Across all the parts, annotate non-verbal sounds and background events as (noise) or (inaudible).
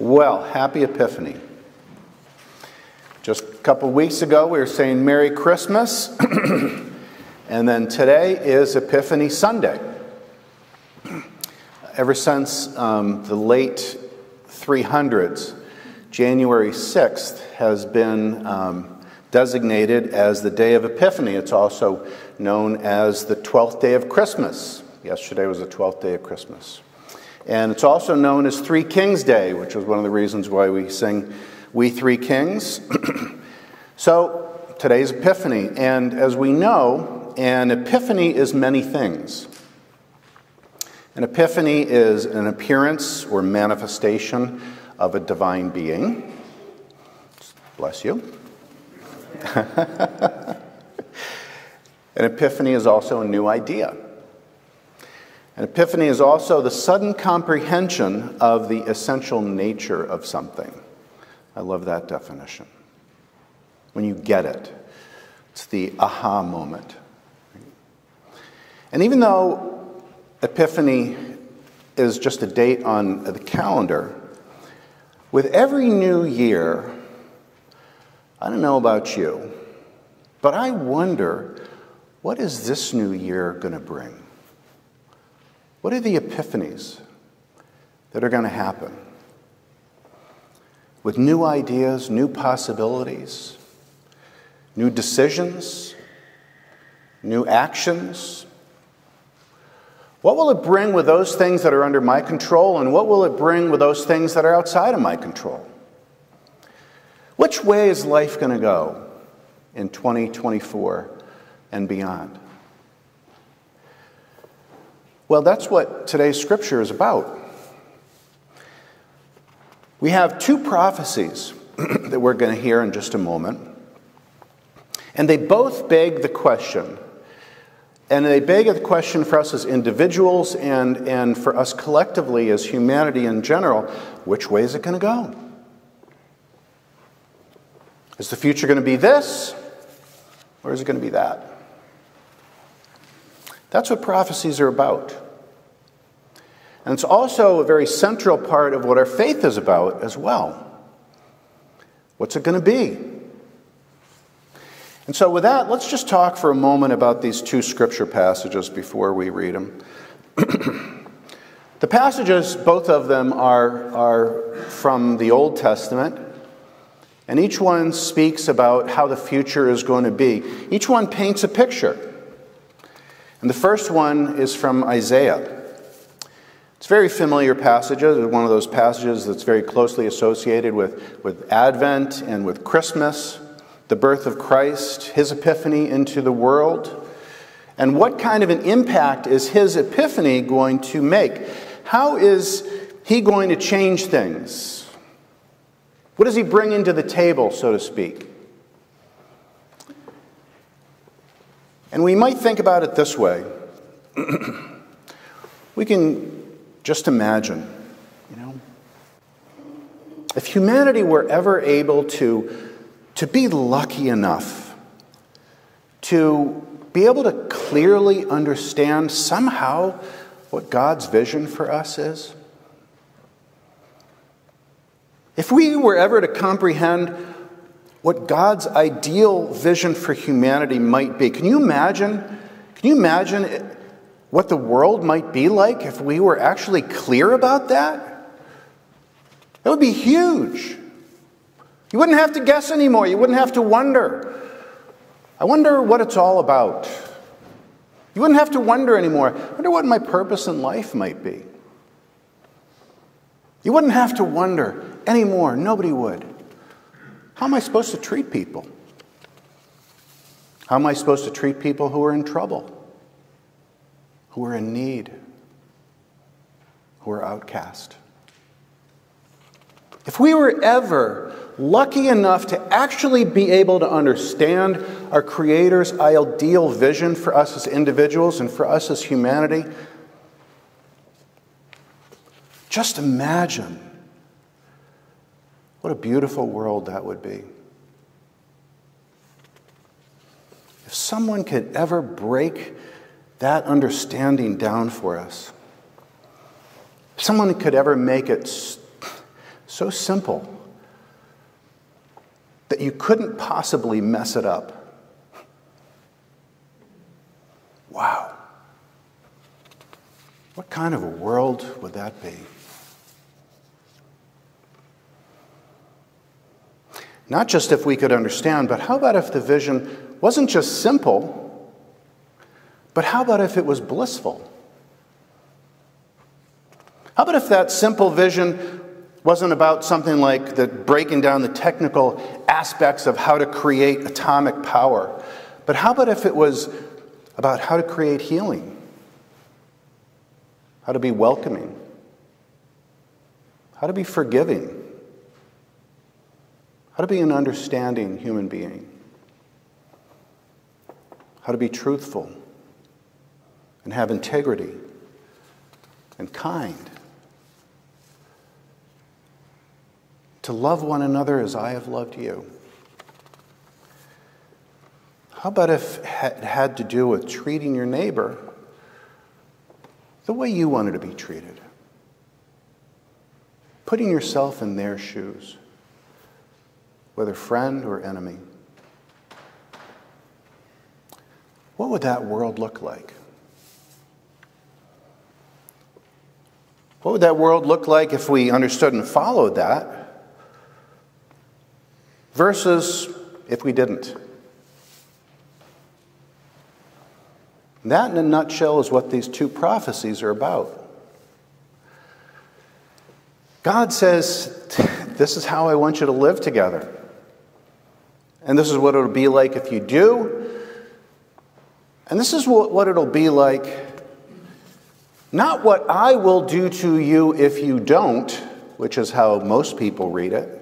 Well, happy Epiphany. Just a couple weeks ago, we were saying Merry Christmas, (clears throat) and then today is Epiphany Sunday. Ever since um, the late 300s, January 6th has been um, designated as the day of Epiphany. It's also known as the 12th day of Christmas. Yesterday was the 12th day of Christmas. And it's also known as Three Kings Day, which is one of the reasons why we sing We Three Kings. (clears throat) so today's Epiphany. And as we know, an epiphany is many things. An epiphany is an appearance or manifestation of a divine being. Bless you. (laughs) an epiphany is also a new idea. An epiphany is also the sudden comprehension of the essential nature of something. I love that definition. When you get it, it's the aha moment. And even though Epiphany is just a date on the calendar, with every new year, I don't know about you, but I wonder what is this new year going to bring? What are the epiphanies that are going to happen? With new ideas, new possibilities, new decisions, new actions. What will it bring with those things that are under my control, and what will it bring with those things that are outside of my control? Which way is life going to go in 2024 and beyond? Well, that's what today's scripture is about. We have two prophecies (clears throat) that we're going to hear in just a moment, and they both beg the question. And they beg the question for us as individuals and, and for us collectively as humanity in general which way is it going to go? Is the future going to be this, or is it going to be that? That's what prophecies are about. And it's also a very central part of what our faith is about as well. What's it going to be? And so, with that, let's just talk for a moment about these two scripture passages before we read them. (clears throat) the passages, both of them, are, are from the Old Testament, and each one speaks about how the future is going to be. Each one paints a picture. And the first one is from Isaiah. It's very familiar passage. It's one of those passages that's very closely associated with, with Advent and with Christmas, the birth of Christ, his epiphany into the world. And what kind of an impact is his epiphany going to make? How is he going to change things? What does he bring into the table, so to speak? And we might think about it this way (clears throat) we can just imagine, you know, if humanity were ever able to, to be lucky enough to be able to clearly understand somehow what God's vision for us is. If we were ever to comprehend what God's ideal vision for humanity might be. Can you imagine? Can you imagine what the world might be like if we were actually clear about that? It would be huge. You wouldn't have to guess anymore. You wouldn't have to wonder. I wonder what it's all about. You wouldn't have to wonder anymore. I wonder what my purpose in life might be. You wouldn't have to wonder anymore. Nobody would. How am I supposed to treat people? How am I supposed to treat people who are in trouble, who are in need, who are outcast? If we were ever lucky enough to actually be able to understand our Creator's ideal vision for us as individuals and for us as humanity, just imagine what a beautiful world that would be. If someone could ever break that understanding down for us, if someone could ever make it so simple that you couldn't possibly mess it up. Wow. What kind of a world would that be? Not just if we could understand, but how about if the vision wasn't just simple, but how about if it was blissful? How about if that simple vision wasn't about something like the breaking down the technical aspects of how to create atomic power, but how about if it was about how to create healing, how to be welcoming, how to be forgiving, how to be an understanding human being, how to be truthful and have integrity and kind. to love one another as I have loved you. How about if it had to do with treating your neighbor the way you wanted to be treated? Putting yourself in their shoes, whether friend or enemy. What would that world look like? What would that world look like if we understood and followed that? versus if we didn't. That, in a nutshell, is what these two prophecies are about. God says, This is how I want you to live together. And this is what it'll be like if you do. And this is what it'll be like, not what I will do to you if you don't, which is how most people read it.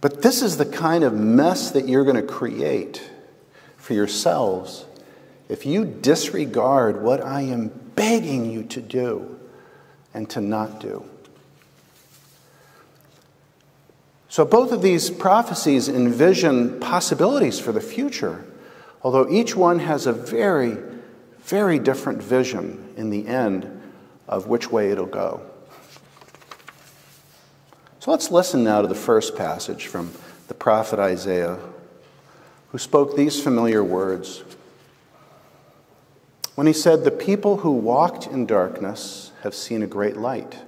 But this is the kind of mess that you're going to create for yourselves if you disregard what I am begging you to do and to not do. So, both of these prophecies envision possibilities for the future, although each one has a very, very different vision in the end of which way it'll go. So let's listen now to the first passage from the prophet Isaiah, who spoke these familiar words. When he said, The people who walked in darkness have seen a great light.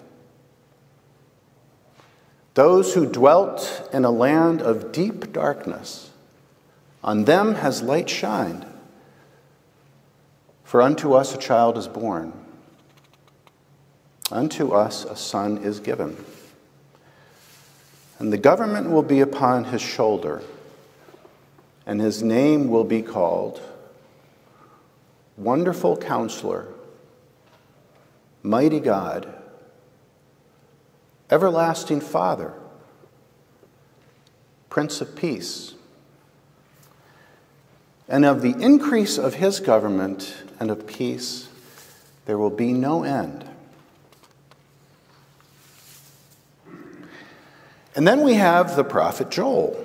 Those who dwelt in a land of deep darkness, on them has light shined. For unto us a child is born, unto us a son is given and the government will be upon his shoulder, and his name will be called Wonderful Counselor, Mighty God, Everlasting Father, Prince of Peace. And of the increase of his government and of peace, there will be no end And then we have the prophet Joel,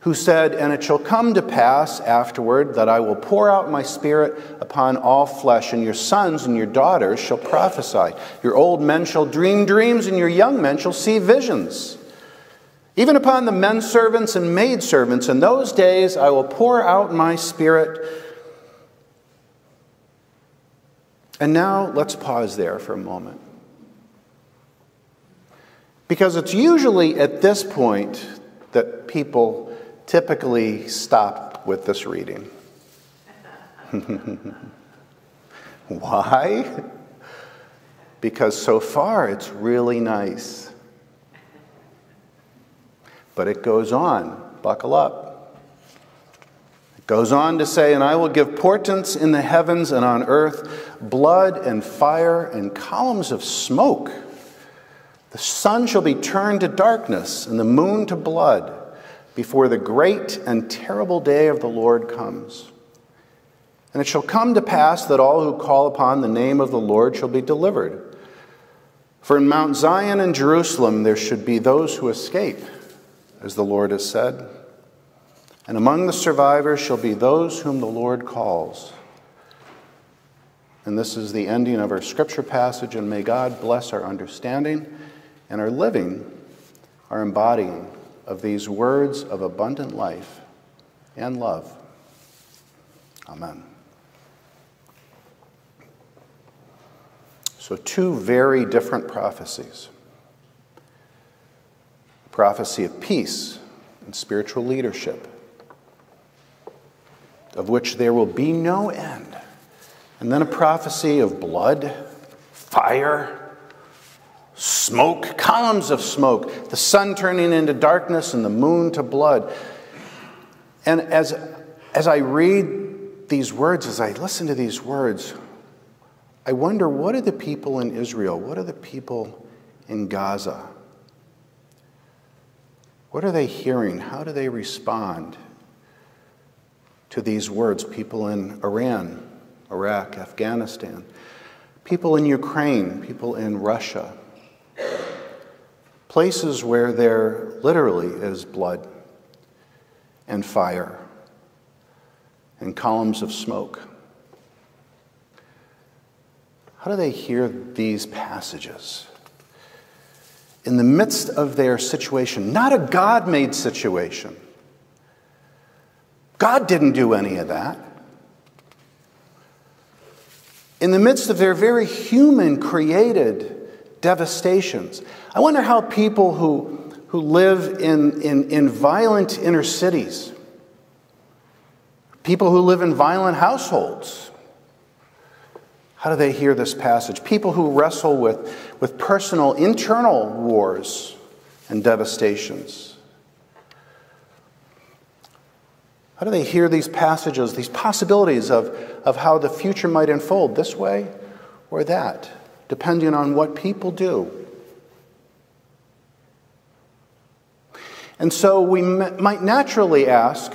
who said, And it shall come to pass afterward that I will pour out my spirit upon all flesh, and your sons and your daughters shall prophesy. Your old men shall dream dreams, and your young men shall see visions. Even upon the men servants and maid servants, in those days I will pour out my spirit. And now let's pause there for a moment. Because it's usually at this point that people typically stop with this reading. (laughs) Why? Because so far it's really nice. But it goes on. Buckle up. It goes on to say, And I will give portents in the heavens and on earth, blood and fire and columns of smoke. The sun shall be turned to darkness and the moon to blood before the great and terrible day of the Lord comes. And it shall come to pass that all who call upon the name of the Lord shall be delivered. For in Mount Zion and Jerusalem there should be those who escape, as the Lord has said. And among the survivors shall be those whom the Lord calls. And this is the ending of our scripture passage, and may God bless our understanding and our living, our embodying of these words of abundant life and love. Amen. So, two very different prophecies prophecy of peace and spiritual leadership, of which there will be no end, and then a prophecy of blood, fire, smoke, columns of smoke, the sun turning into darkness and the moon to blood. And as, as I read these words, as I listen to these words, I wonder what are the people in Israel, what are the people in Gaza? What are they hearing? How do they respond to these words? People in Iran, Iraq, Afghanistan, people in Ukraine, people in Russia, places where there literally is blood and fire and columns of smoke. How do they hear these passages? in the midst of their situation, not a God made situation. God didn't do any of that. In the midst of their very human created devastations, I wonder how people who, who live in, in, in violent inner cities, people who live in violent households, how do they hear this passage? People who wrestle with, with personal internal wars and devastations. How do they hear these passages, these possibilities of, of how the future might unfold this way or that, depending on what people do? And so we m- might naturally ask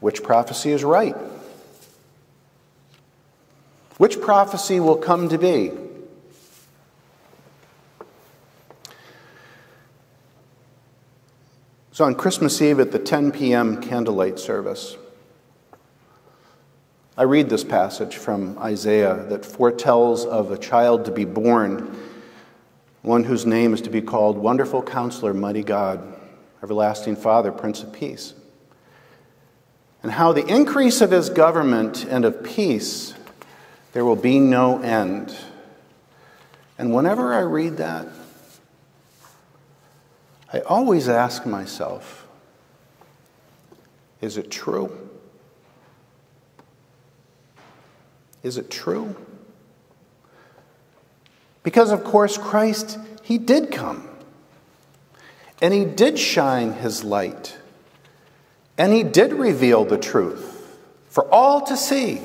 which prophecy is right? Which prophecy will come to be? So on Christmas Eve at the 10 p.m. candlelight service, I read this passage from Isaiah that foretells of a child to be born, one whose name is to be called Wonderful Counselor, Mighty God, Everlasting Father, Prince of Peace. And how the increase of his government and of peace there will be no end. And whenever I read that, I always ask myself, is it true? Is it true? Because, of course, Christ, He did come. And He did shine His light. And He did reveal the truth for all to see.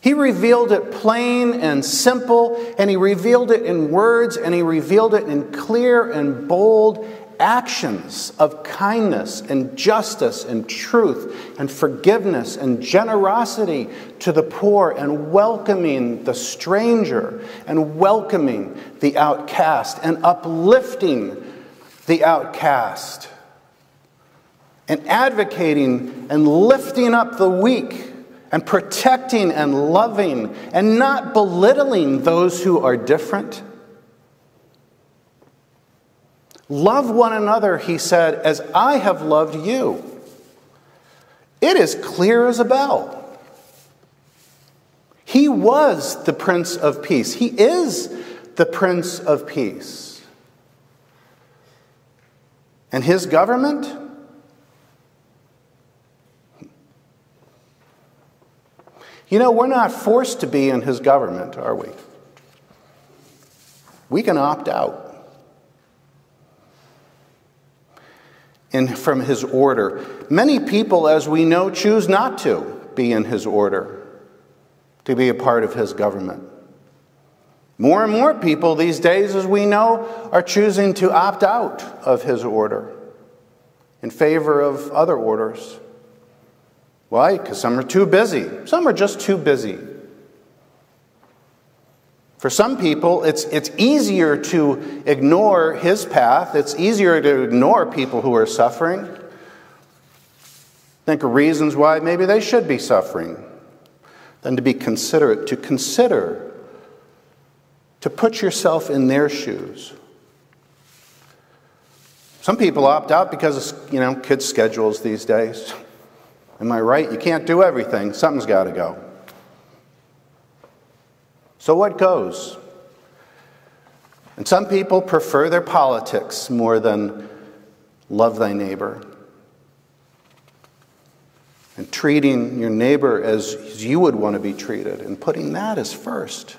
He revealed it plain and simple, and he revealed it in words, and he revealed it in clear and bold actions of kindness and justice and truth and forgiveness and generosity to the poor and welcoming the stranger and welcoming the outcast and uplifting the outcast and advocating and lifting up the weak and protecting and loving and not belittling those who are different. Love one another, he said, as I have loved you. It is clear as a bell. He was the Prince of Peace. He is the Prince of Peace. And his government? You know, we're not forced to be in his government, are we? We can opt out. In, from his order. Many people, as we know, choose not to be in his order, to be a part of his government. More and more people these days, as we know, are choosing to opt out of his order in favor of other orders. Why? Because some are too busy. Some are just too busy. For some people, it's, it's easier to ignore his path, it's easier to ignore people who are suffering. Think of reasons why maybe they should be suffering. than to be considerate, to consider, to put yourself in their shoes. Some people opt out because of you know kids' schedules these days. Am I right? You can't do everything. Something's got to go. So what goes? And some people prefer their politics more than love thy neighbor. And treating your neighbor as you would want to be treated and putting that as first.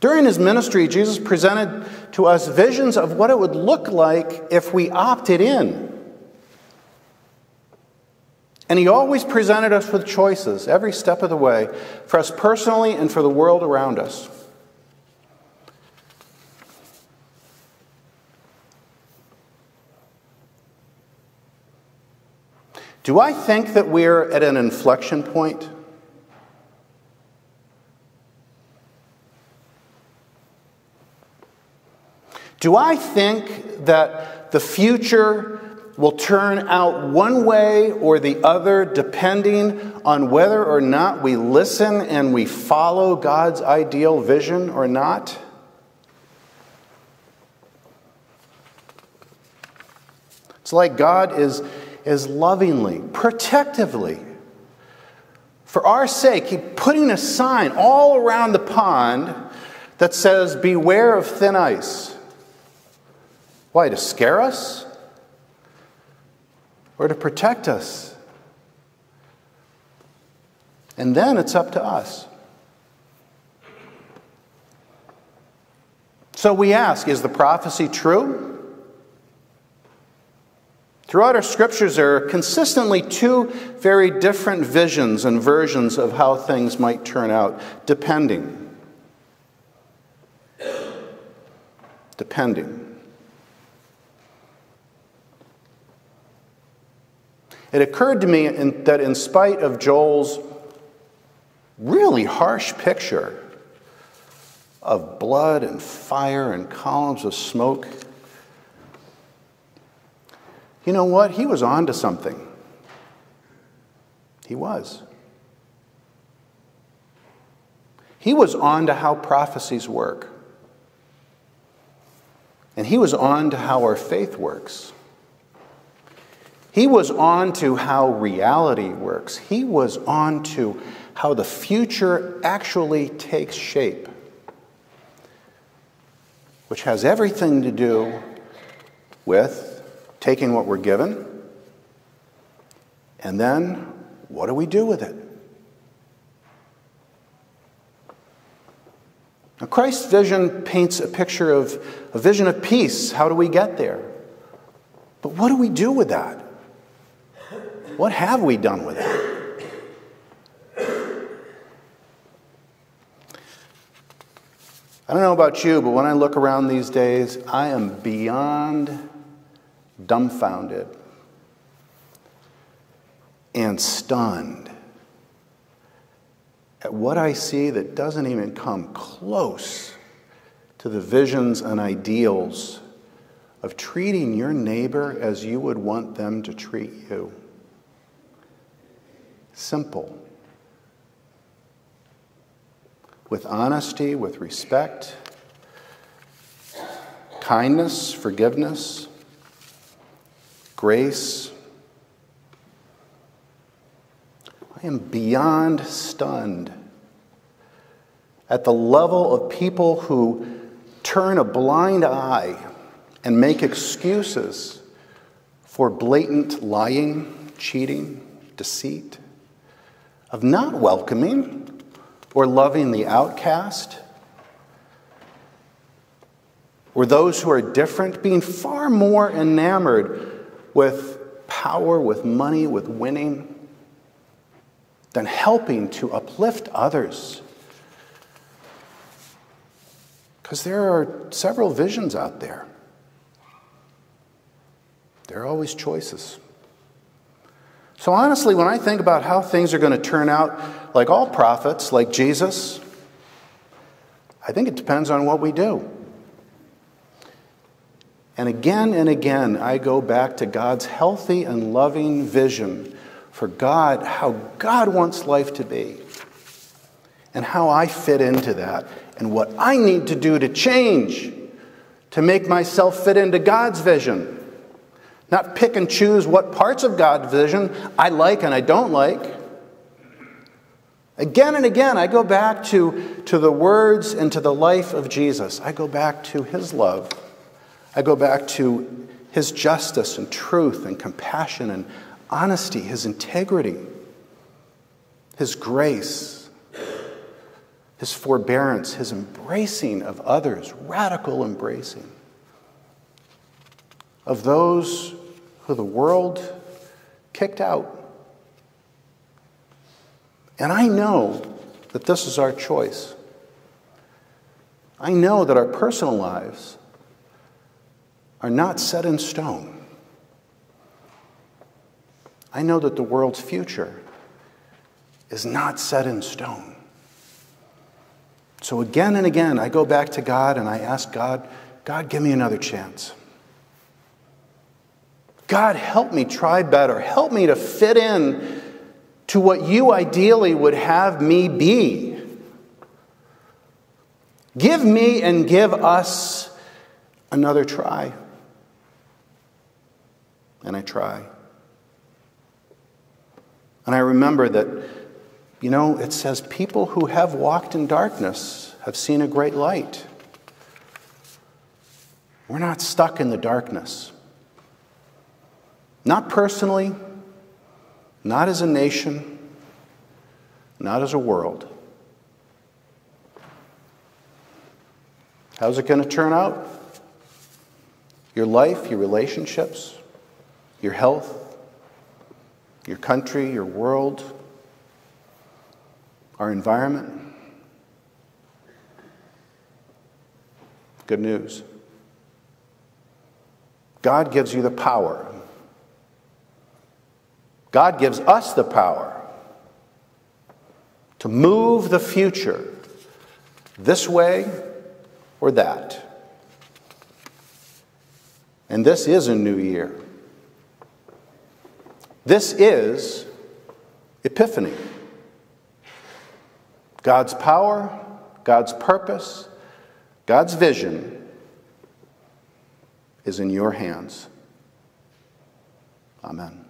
During his ministry, Jesus presented to us visions of what it would look like if we opted in. And he always presented us with choices every step of the way for us personally and for the world around us. Do I think that we're at an inflection point? Do I think that the future will turn out one way or the other depending on whether or not we listen and we follow God's ideal vision or not? It's like God is, is lovingly, protectively, for our sake, He putting a sign all around the pond that says, Beware of thin ice. Why? To scare us? Or to protect us? And then it's up to us. So we ask is the prophecy true? Throughout our scriptures, there are consistently two very different visions and versions of how things might turn out, depending. Depending. It occurred to me in, that in spite of Joel's really harsh picture of blood and fire and columns of smoke, you know what? He was on to something. He was. He was on to how prophecies work. And he was on to how our faith works. He was on to how reality works. He was on to how the future actually takes shape, which has everything to do with taking what we're given and then what do we do with it? Now, Christ's vision paints a picture of a vision of peace. How do we get there? But what do we do with that? What have we done with it? I don't know about you, but when I look around these days, I am beyond dumbfounded and stunned at what I see that doesn't even come close to the visions and ideals of treating your neighbor as you would want them to treat you. Simple. With honesty, with respect, kindness, forgiveness, grace. I am beyond stunned at the level of people who turn a blind eye and make excuses for blatant lying, cheating, deceit of not welcoming or loving the outcast or those who are different, being far more enamored with power, with money, with winning, than helping to uplift others. Because there are several visions out there. There are always choices. So, honestly, when I think about how things are going to turn out, like all prophets, like Jesus, I think it depends on what we do. And again and again, I go back to God's healthy and loving vision for God, how God wants life to be. and how I fit into that and what I need to do to change to make myself fit into God's vision. Not pick and choose what parts of God's vision I like and I don't like. Again and again, I go back to, to the words and to the life of Jesus. I go back to his love. I go back to his justice and truth and compassion and honesty, his integrity, his grace, his forbearance, his embracing of others, radical embracing of those who the world kicked out. And I know that this is our choice. I know that our personal lives are not set in stone. I know that the world's future is not set in stone. So again and again, I go back to God and I ask God, God, give me another chance. God, help me try better. Help me to fit in to what you ideally would have me be. Give me and give us another try. And I try. And I remember that, you know, it says, people who have walked in darkness have seen a great light. We're not stuck in the darkness. Not personally, not as a nation, not as a world. How's it going to turn out? Your life, your relationships, your health, your country, your world, our environment. Good news. God gives you the power. God gives us the power to move the future this way or that. And this is a new year. This is Epiphany. God's power, God's purpose, God's vision is in your hands. Amen.